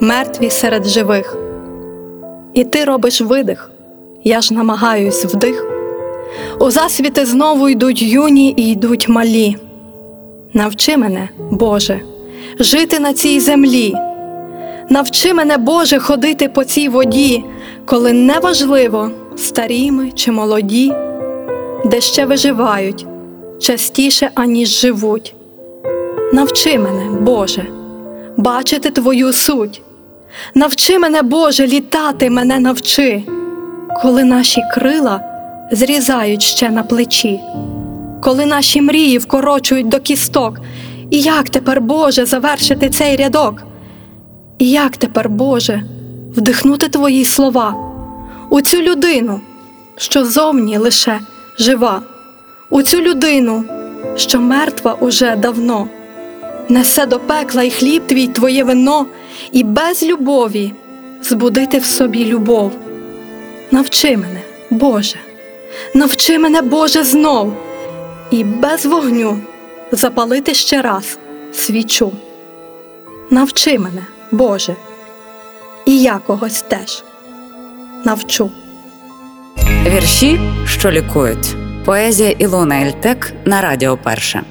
мертві серед живих. І ти робиш видих, я ж намагаюсь вдих. У засвіти знову йдуть юні і йдуть малі. Навчи мене, Боже, жити на цій землі. Навчи мене, Боже, ходити по цій воді, коли неважливо, старі ми чи молоді, де ще виживають частіше, аніж живуть. Навчи мене, Боже, бачити Твою суть. Навчи мене, Боже, літати мене навчи, коли наші крила зрізають ще на плечі, коли наші мрії вкорочують до кісток. І як тепер, Боже, завершити цей рядок? І як тепер, Боже, вдихнути Твої слова у цю людину, що зовні лише жива, у цю людину, що мертва уже давно несе до пекла і хліб твій твоє вино, і без любові збудити в собі любов. Навчи мене, Боже, навчи мене, Боже, знов, і без вогню запалити ще раз свічу. Навчи мене, Боже, і я когось теж навчу. Вірші, що лікують. Поезія Ілона Ельтек на Радіо Перше.